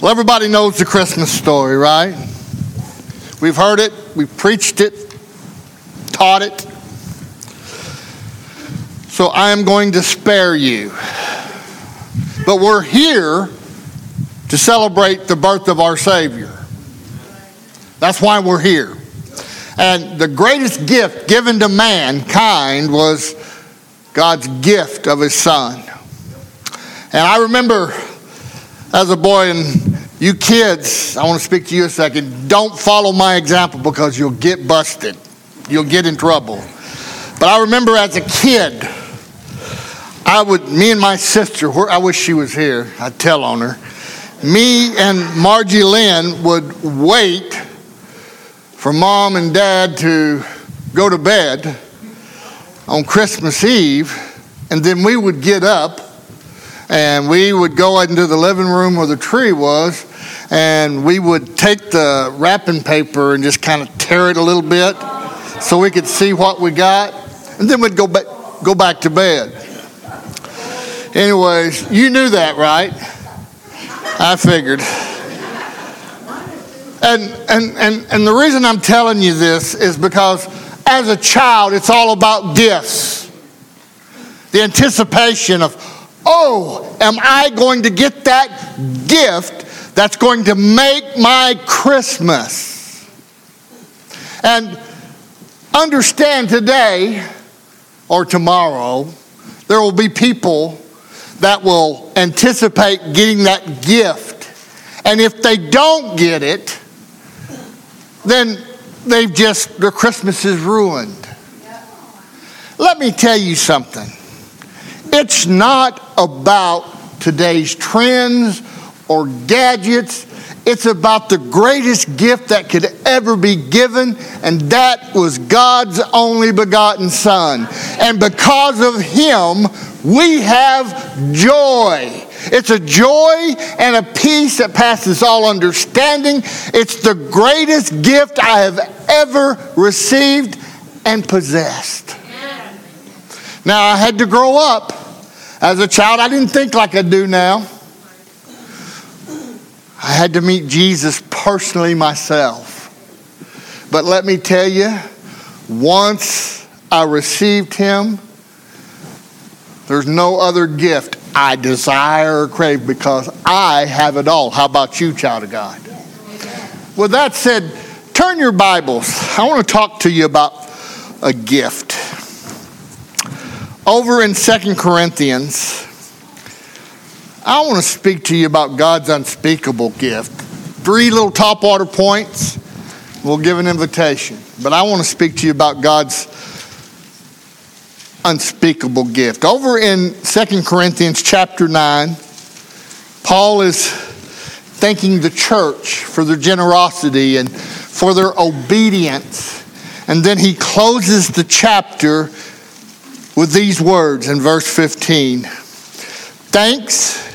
Well, everybody knows the Christmas story, right? We've heard it, we've preached it, taught it. So I am going to spare you. But we're here to celebrate the birth of our Savior. That's why we're here. And the greatest gift given to mankind was God's gift of His Son. And I remember as a boy, and you kids, I want to speak to you a second. Don't follow my example because you'll get busted, you'll get in trouble. But I remember as a kid, I would, me and my sister, I wish she was here, I'd tell on her. Me and Margie Lynn would wait for mom and dad to go to bed on Christmas Eve, and then we would get up and we would go into the living room where the tree was, and we would take the wrapping paper and just kind of tear it a little bit so we could see what we got, and then we'd go back, go back to bed. Anyways, you knew that, right? I figured. And, and, and, and the reason I'm telling you this is because as a child, it's all about gifts. The anticipation of, oh, am I going to get that gift that's going to make my Christmas? And understand today or tomorrow, there will be people that will anticipate getting that gift. And if they don't get it, then they've just, their Christmas is ruined. Let me tell you something. It's not about today's trends or gadgets. It's about the greatest gift that could ever be given, and that was God's only begotten Son. And because of Him, we have joy. It's a joy and a peace that passes all understanding. It's the greatest gift I have ever received and possessed. Now, I had to grow up. As a child, I didn't think like I do now. I had to meet Jesus personally myself. But let me tell you, once I received him, there's no other gift I desire or crave because I have it all. How about you, child of God? With that said, turn your Bibles. I want to talk to you about a gift. Over in Second Corinthians, I want to speak to you about God's unspeakable gift. Three little top water points. We'll give an invitation. But I want to speak to you about God's unspeakable gift. Over in Second Corinthians chapter 9, Paul is thanking the church for their generosity and for their obedience. And then he closes the chapter with these words in verse 15 Thanks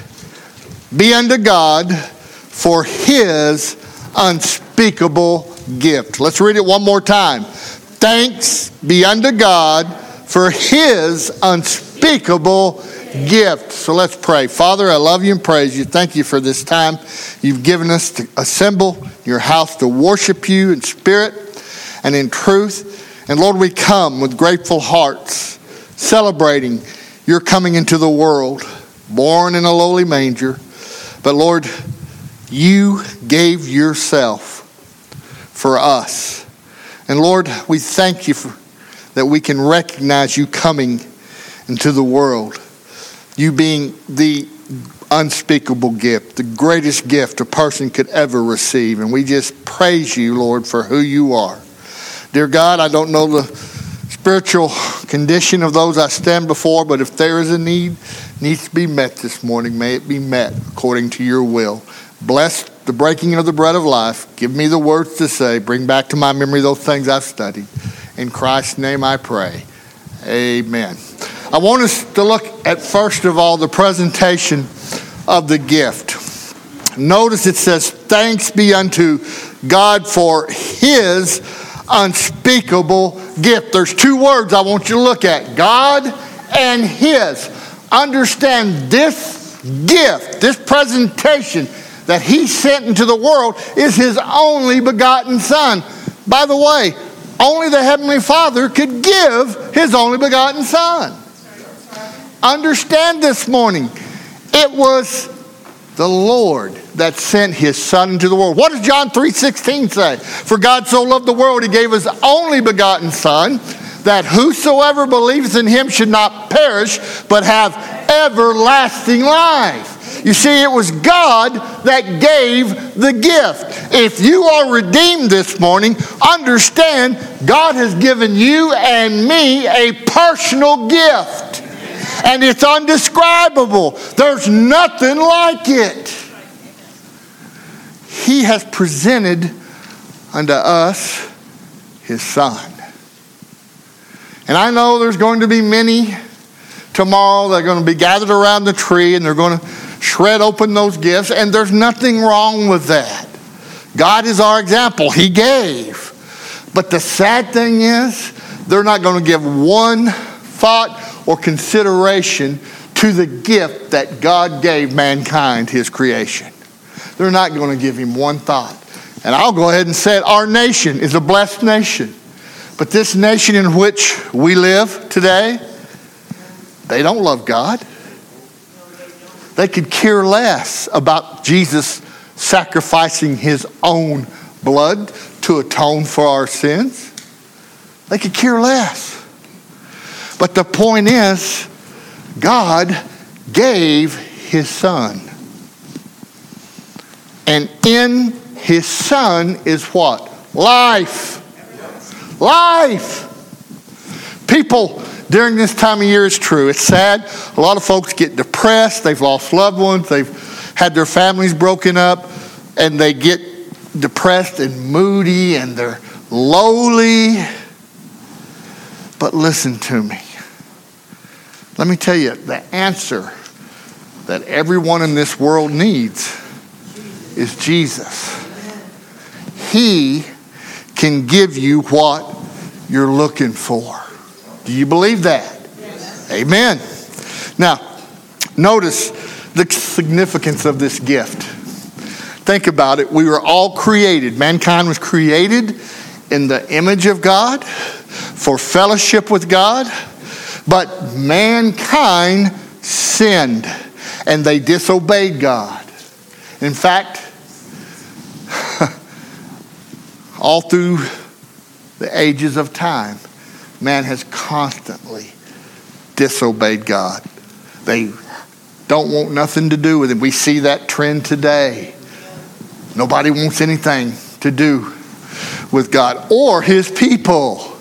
be unto God for his unspeakable gift. Let's read it one more time. Thanks be unto God for his unspeakable gift. So let's pray. Father, I love you and praise you. Thank you for this time you've given us to assemble your house to worship you in spirit and in truth. And Lord, we come with grateful hearts, celebrating your coming into the world, born in a lowly manger. But Lord, you gave yourself for us. And Lord, we thank you for that we can recognize you coming into the world, you being the unspeakable gift, the greatest gift a person could ever receive. And we just praise you, Lord, for who you are. Dear God, I don't know the spiritual condition of those I stand before, but if there is a need, needs to be met this morning, may it be met according to your will. Bless the breaking of the bread of life. Give me the words to say. Bring back to my memory those things I've studied. In Christ's name I pray. Amen. I want us to look at, first of all, the presentation of the gift. Notice it says, Thanks be unto God for his unspeakable gift. There's two words I want you to look at God and his. Understand this gift, this presentation, that he sent into the world is his only begotten Son. By the way, only the Heavenly Father could give his only begotten Son. Understand this morning, it was the Lord that sent his Son into the world. What does John 3:16 say? For God so loved the world, he gave his only begotten Son, that whosoever believes in him should not perish, but have everlasting life. You see, it was God that gave the gift. If you are redeemed this morning, understand God has given you and me a personal gift. And it's undescribable. There's nothing like it. He has presented unto us his son. And I know there's going to be many tomorrow that are going to be gathered around the tree and they're going to shred open those gifts, and there's nothing wrong with that. God is our example, He gave. But the sad thing is, they're not going to give one thought or consideration to the gift that God gave mankind, His creation. They're not going to give Him one thought. And I'll go ahead and say it our nation is a blessed nation. But this nation in which we live today, they don't love God. They could care less about Jesus sacrificing his own blood to atone for our sins. They could care less. But the point is, God gave his son. And in his son is what? Life. Life. People during this time of year is true. It's sad. A lot of folks get depressed. They've lost loved ones. They've had their families broken up, and they get depressed and moody and they're lowly. But listen to me. Let me tell you the answer that everyone in this world needs is Jesus. He can give you what you're looking for. Do you believe that? Yes. Amen. Now, notice the significance of this gift. Think about it. We were all created, mankind was created in the image of God for fellowship with God, but mankind sinned and they disobeyed God. In fact, all through the ages of time, man has constantly disobeyed God. They don't want nothing to do with him. We see that trend today. Nobody wants anything to do with God or his people.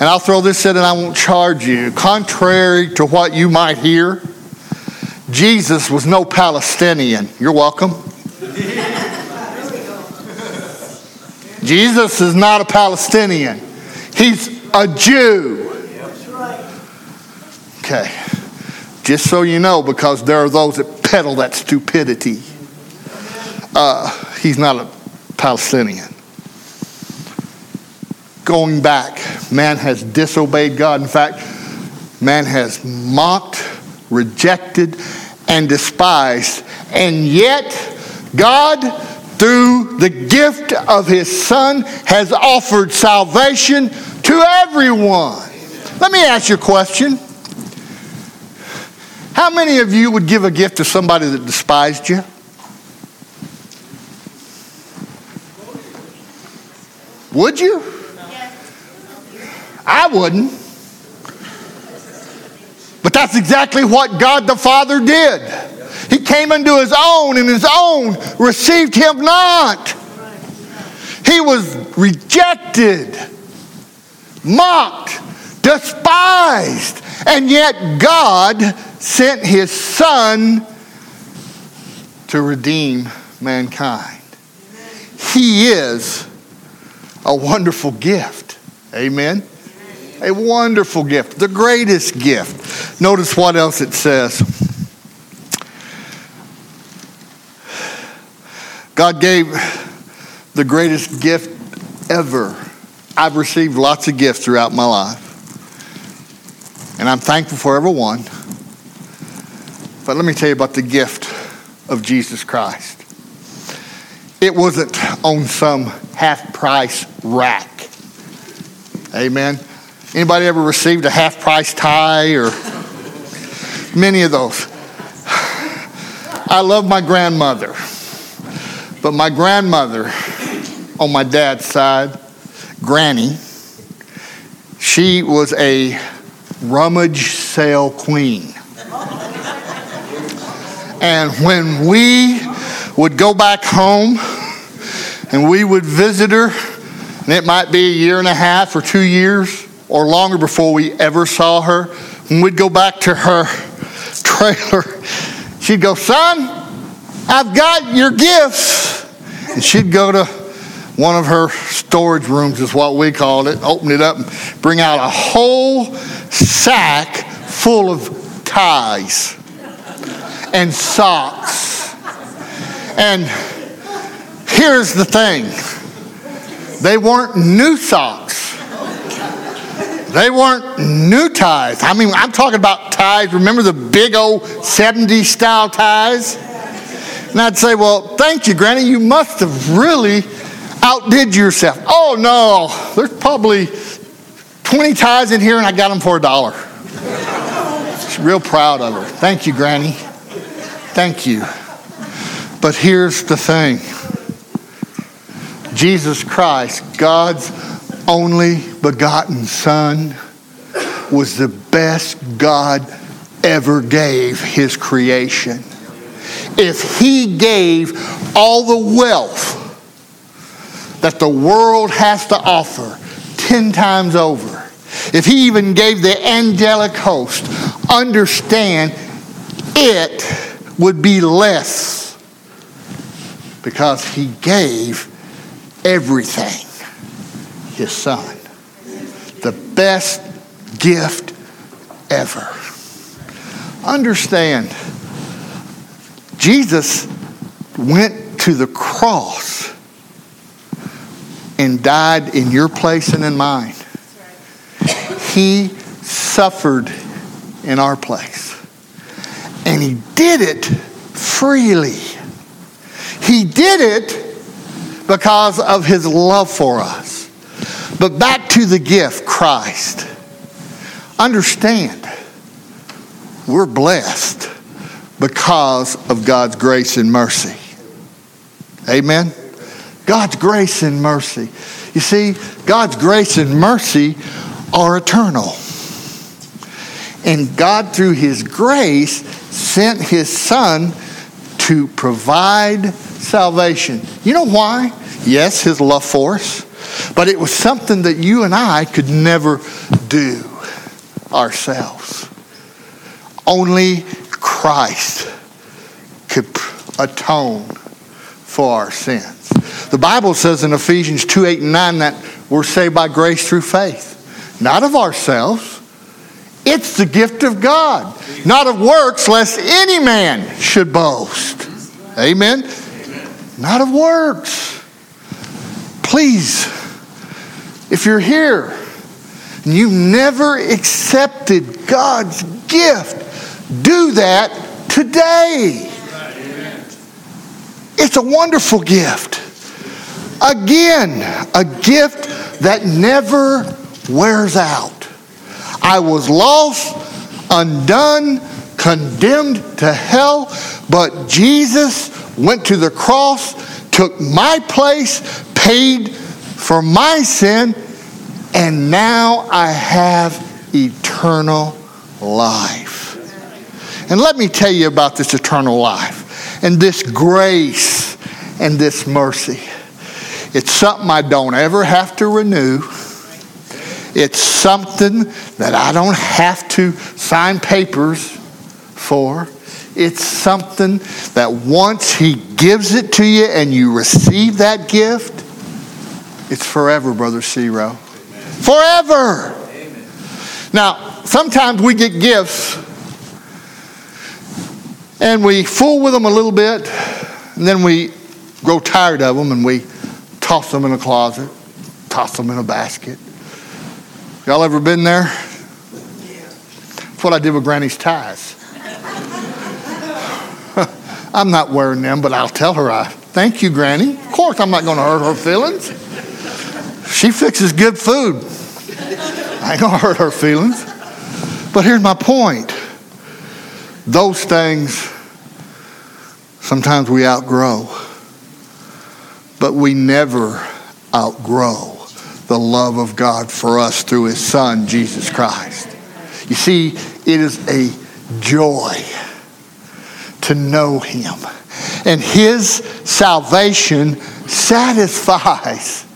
And I'll throw this in and I won't charge you. Contrary to what you might hear, Jesus was no Palestinian. You're welcome. Jesus is not a Palestinian. He's a Jew. Okay. Just so you know, because there are those that peddle that stupidity. Uh, he's not a Palestinian. Going back, man has disobeyed God. In fact, man has mocked, rejected, and despised. And yet, God, through the gift of his Son, has offered salvation to everyone. Let me ask you a question. How many of you would give a gift to somebody that despised you? Would you? I wouldn't. But that's exactly what God the Father did. He came into his own, and his own received him not. He was rejected mocked, despised, and yet God sent his Son to redeem mankind. He is a wonderful gift. Amen. A wonderful gift, the greatest gift. Notice what else it says. God gave the greatest gift ever I've received lots of gifts throughout my life. And I'm thankful for every one. But let me tell you about the gift of Jesus Christ. it wasn't on some half price rack. Amen. Anybody ever received a half price tie or many of those? I love my grandmother, but my grandmother on my dad's side, Granny, she was a rummage sale queen. And when we would go back home and we would visit her, and it might be a year and a half or two years or longer before we ever saw her, when we'd go back to her trailer, she'd go, Son, I've got your gifts. And she'd go to one of her storage rooms, is what we called it, open it up and bring out a whole sack full of ties and socks. And here's the thing they weren't new socks. They weren't new ties. I mean, I'm talking about ties. Remember the big old 70s style ties? And I'd say, Well, thank you, Granny. You must have really outdid yourself. Oh, no. There's probably 20 ties in here, and I got them for a dollar. She's real proud of her. Thank you, Granny. Thank you. But here's the thing Jesus Christ, God's only begotten Son, was the best God ever gave his creation. If he gave all the wealth that the world has to offer 10 times over, if he even gave the angelic host, understand it would be less because he gave everything his son. The best gift ever. Understand, Jesus went to the cross and died in your place and in mine. He suffered in our place. And he did it freely. He did it because of his love for us. But back to the gift, Christ. Understand, we're blessed because of God's grace and mercy. Amen? God's grace and mercy. You see, God's grace and mercy are eternal. And God, through His grace, sent His Son to provide salvation. You know why? Yes, His love for us, but it was something that you and I could never do ourselves. Only Christ could atone for our sins. The Bible says in Ephesians 2 8 and 9 that we're saved by grace through faith, not of ourselves. It's the gift of God, not of works, lest any man should boast. Amen? Not of works. Please, if you're here and you've never accepted God's gift, do that today. It's a wonderful gift. Again, a gift that never wears out. I was lost, undone, condemned to hell, but Jesus went to the cross, took my place, paid for my sin, and now I have eternal life. And let me tell you about this eternal life and this grace and this mercy. It's something I don't ever have to renew. It's something that I don't have to sign papers for. It's something that once He gives it to you and you receive that gift, it's forever, Brother Ciro. Forever. Amen. Now, sometimes we get gifts and we fool with them a little bit, and then we grow tired of them and we toss them in a closet, toss them in a basket. Y'all ever been there? That's what I did with Granny's ties. I'm not wearing them, but I'll tell her I Thank you, Granny. Of course, I'm not going to hurt her feelings. She fixes good food. I ain't going to hurt her feelings. But here's my point those things sometimes we outgrow, but we never outgrow the love of God for us through His Son, Jesus Christ. You see, it is a joy to know Him. And His salvation satisfies.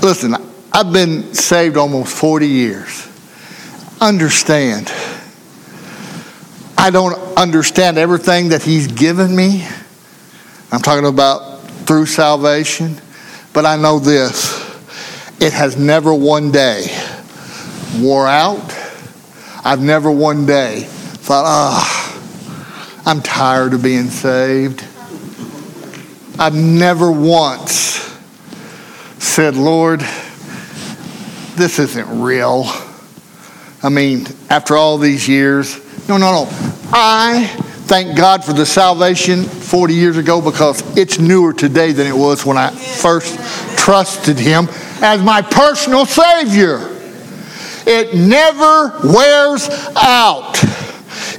Listen, I've been saved almost 40 years. Understand, I don't understand everything that He's given me. I'm talking about through salvation. But I know this it has never one day wore out. I've never one day thought, ah, oh, I'm tired of being saved. I've never once said, Lord, this isn't real. I mean, after all these years, no, no, no. I thank God for the salvation 40 years ago because it's newer today than it was when I first trusted Him as my personal Savior. It never wears out.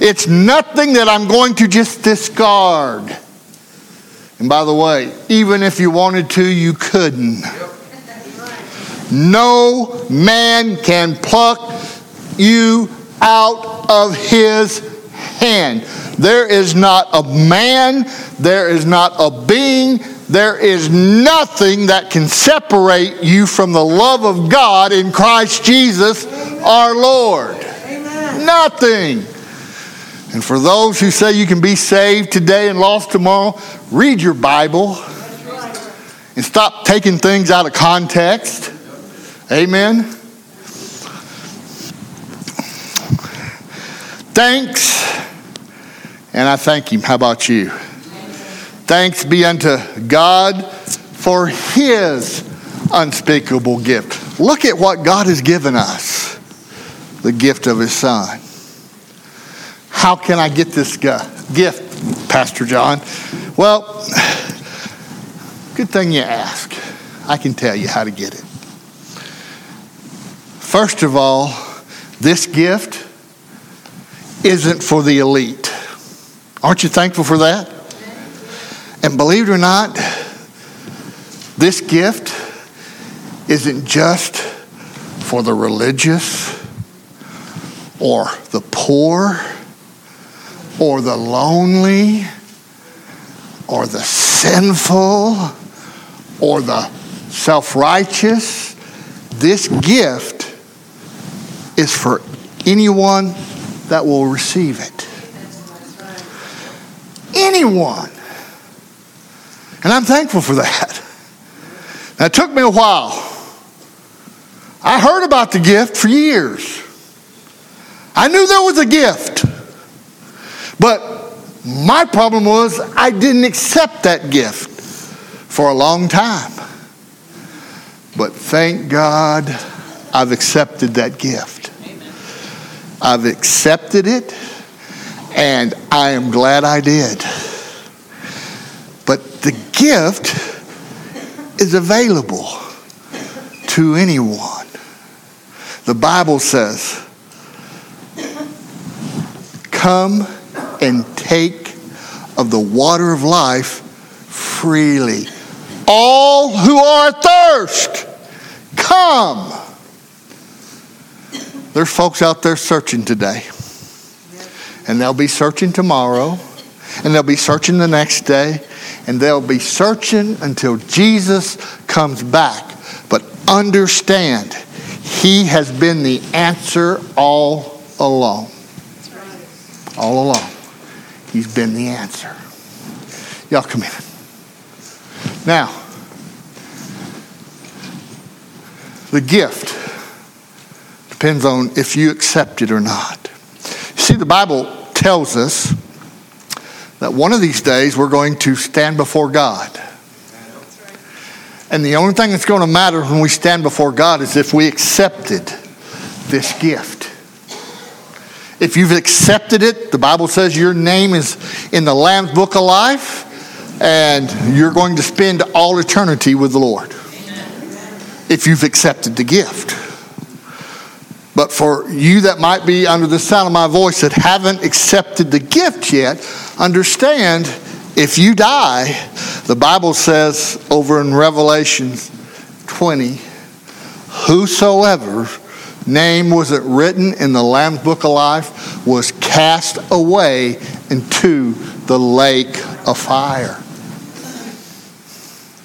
It's nothing that I'm going to just discard. And by the way, even if you wanted to, you couldn't. No man can pluck you out of his hand. There is not a man, there is not a being, there is nothing that can separate you from the love of God in Christ Jesus our Lord. Amen. Nothing. And for those who say you can be saved today and lost tomorrow, read your Bible and stop taking things out of context. Amen. Thanks, and I thank Him. How about you? Thanks be unto God for his unspeakable gift. Look at what God has given us the gift of his son. How can I get this gift, Pastor John? Well, good thing you ask. I can tell you how to get it. First of all, this gift isn't for the elite. Aren't you thankful for that? And believe it or not, this gift isn't just for the religious or the poor or the lonely or the sinful or the self righteous. This gift is for anyone that will receive it. Anyone. And I'm thankful for that. Now, it took me a while. I heard about the gift for years. I knew there was a gift. But my problem was I didn't accept that gift for a long time. But thank God I've accepted that gift. I've accepted it, and I am glad I did. Gift is available to anyone. The Bible says, Come and take of the water of life freely. All who are athirst, come. There's folks out there searching today, and they'll be searching tomorrow, and they'll be searching the next day, and they'll be searching until Jesus comes back. But understand, He has been the answer all along. All along. He's been the answer. Y'all come in. Now, the gift depends on if you accept it or not. See, the Bible tells us that one of these days we're going to stand before God. And the only thing that's going to matter when we stand before God is if we accepted this gift. If you've accepted it, the Bible says your name is in the Lamb's book of life, and you're going to spend all eternity with the Lord if you've accepted the gift. But for you that might be under the sound of my voice that haven't accepted the gift yet, understand if you die, the Bible says over in Revelation 20, whosoever name wasn't written in the Lamb's Book of Life was cast away into the lake of fire.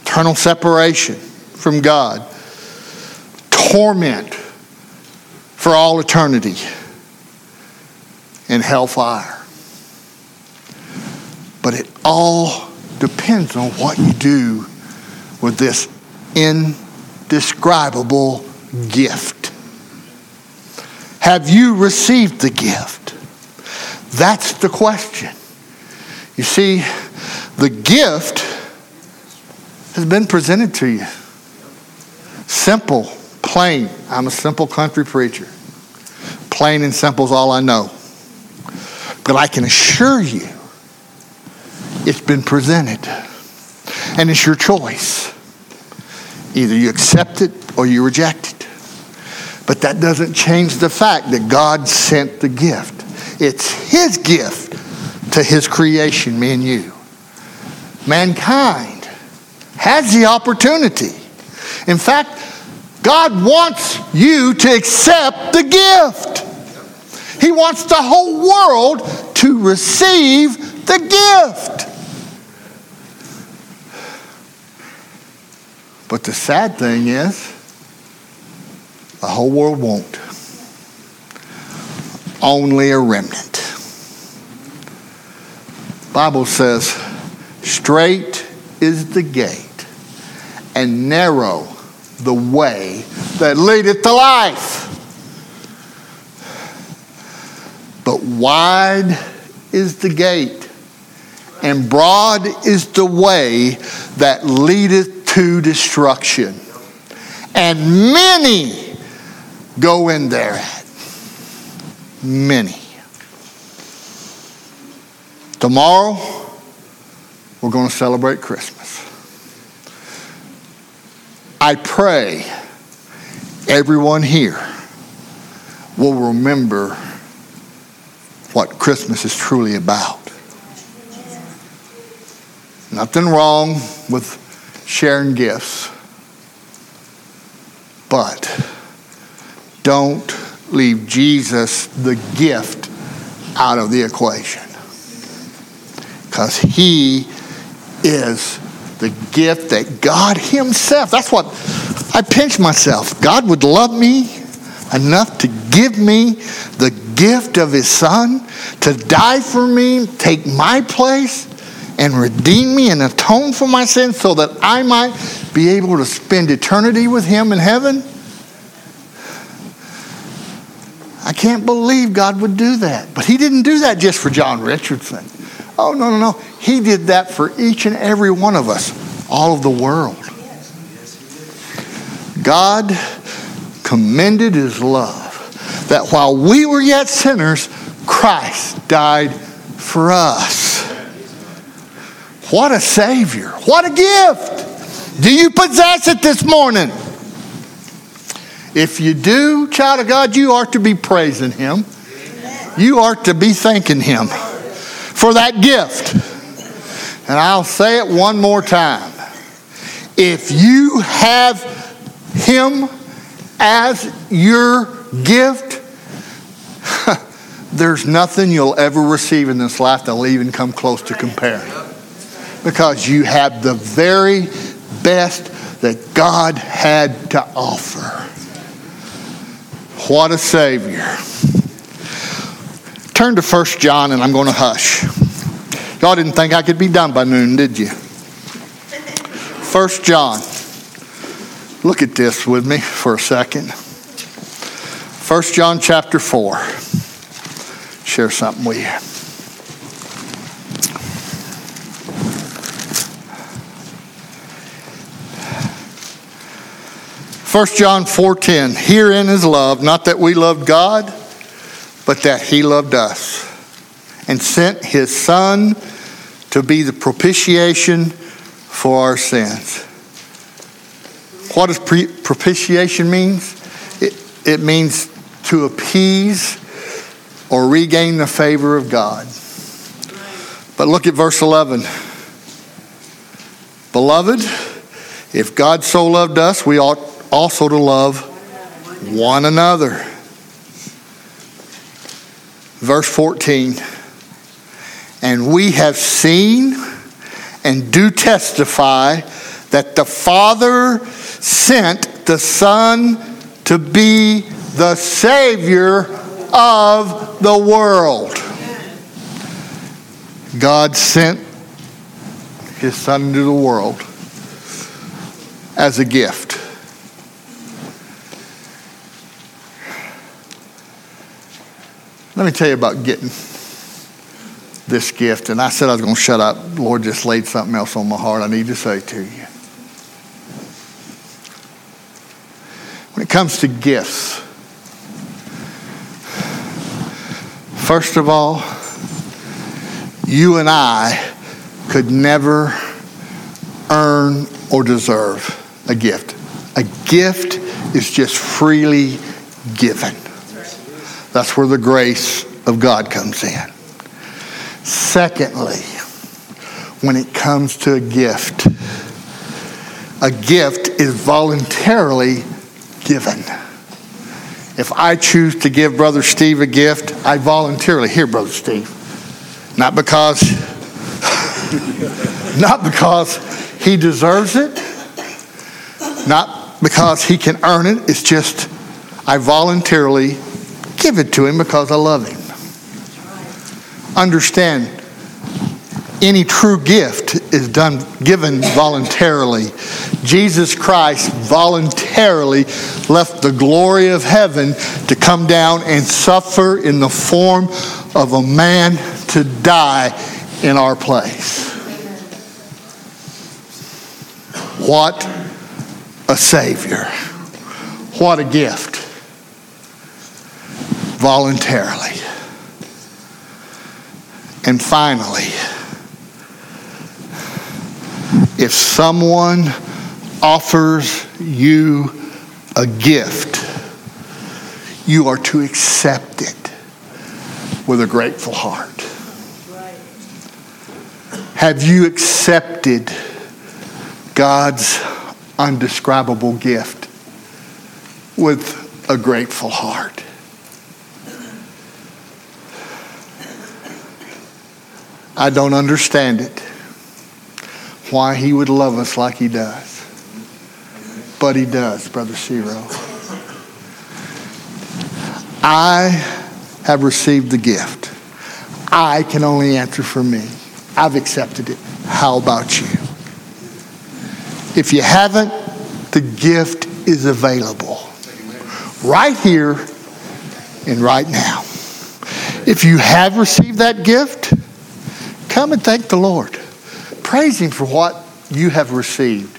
Eternal separation from God, torment for all eternity in hellfire. But it all depends on what you do with this indescribable gift. Have you received the gift? That's the question. You see, the gift has been presented to you. Simple, plain. I'm a simple country preacher. Plain and simple is all I know. But I can assure you, it's been presented. And it's your choice. Either you accept it or you reject it. But that doesn't change the fact that God sent the gift. It's His gift to His creation, me and you. Mankind has the opportunity. In fact, God wants you to accept the gift. He wants the whole world to receive the gift. But the sad thing is, the whole world won't. Only a remnant. Bible says, straight is the gate, and narrow the way that leadeth to life. But wide is the gate, and broad is the way that leadeth to destruction. And many go in thereat. Many. Tomorrow, we're going to celebrate Christmas. I pray everyone here will remember what Christmas is truly about. Nothing wrong with sharing gifts, but don't leave Jesus, the gift, out of the equation. Because he is the gift that God Himself, that's what I pinch myself. God would love me enough to give me the gift of His Son, to die for me, take my place, and redeem me and atone for my sins so that I might be able to spend eternity with Him in heaven. I can't believe God would do that. But He didn't do that just for John Richardson. Oh, no, no, no. He did that for each and every one of us, all of the world. God commended His love that while we were yet sinners, Christ died for us. What a Savior. What a gift. Do you possess it this morning? If you do, child of God, you are to be praising Him. You are to be thanking Him for that gift. And I'll say it one more time. If you have Him as your gift, there's nothing you'll ever receive in this life that'll even come close to comparing. Because you have the very best that God had to offer. What a Savior. Turn to 1 John and I'm going to hush. Y'all didn't think I could be done by noon, did you? 1 John. Look at this with me for a second. 1 John chapter 4. Share something with you. 1 John 4:10 Herein is love not that we loved God but that he loved us and sent his son to be the propitiation for our sins. What does propitiation means? It, it means to appease or regain the favor of God. But look at verse 11. Beloved, if God so loved us, we ought also to love one another. Verse 14. And we have seen and do testify that the Father sent the Son to be the Savior of the world. God sent his Son into the world as a gift. Let me tell you about getting this gift. And I said I was going to shut up. The Lord just laid something else on my heart I need to say to you. When it comes to gifts, first of all, you and I could never earn or deserve a gift. A gift is just freely given. That's where the grace of God comes in. Secondly, when it comes to a gift, a gift is voluntarily given. If I choose to give Brother Steve a gift, I voluntarily, here, Brother Steve. Not because, not because he deserves it, not because he can earn it. It's just I voluntarily give it to him because I love him. Understand, any true gift is done given voluntarily. Jesus Christ voluntarily left the glory of heaven to come down and suffer in the form of a man to die in our place. What a Savior. What a gift. Voluntarily. And finally, if someone offers you a gift, you are to accept it with a grateful heart. Have you accepted God's undescribable gift with a grateful heart? I don't understand it. Why he would love us like he does. But he does, Brother Shiro. I have received the gift. I can only answer for me. I've accepted it. How about you? If you haven't, the gift is available right here and right now. If you have received that gift, come and thank the Lord. Praise Him for what you have received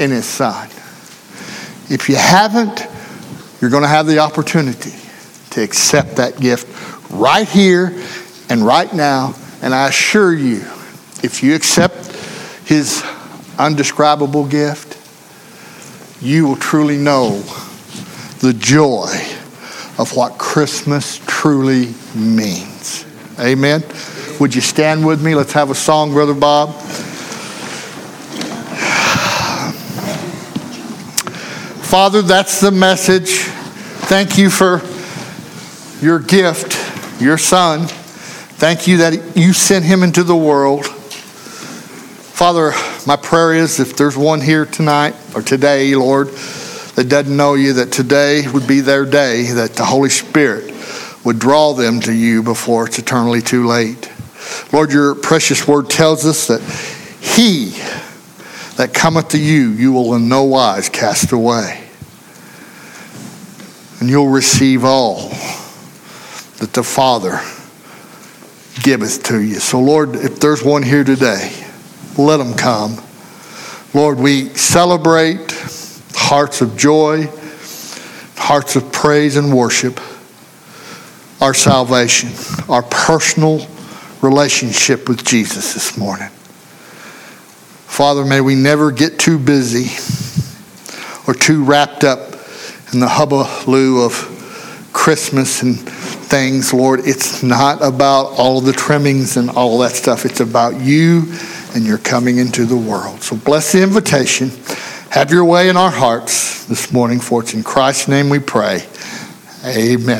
in His Son. If you haven't, you're going to have the opportunity to accept that gift right here and right now. And I assure you, if you accept His undescribable gift, you will truly know the joy of what Christmas truly means. Amen. Would you stand with me? Let's have a song, Brother Bob. Father, that's the message. Thank you for your gift, your son. Thank you that you sent him into the world. Father, my prayer is if there's one here tonight or today, Lord, that doesn't know you, that today would be their day, that the Holy Spirit would draw them to you before it's eternally too late. Lord, your precious word tells us that he that cometh to you, you will in no wise cast away. And you'll receive all that the Father giveth to you. So, Lord, if there's one here today, let them come. Lord, we celebrate hearts of joy, hearts of praise and worship, our salvation, our personal relationship with Jesus this morning. Father, may we never get too busy or too wrapped up in the hubbub of Christmas and things, Lord. It's not about all the trimmings and all that stuff. It's about you and your coming into the world. So bless the invitation. Have your way in our hearts this morning, for it's in Christ's name we pray. Amen.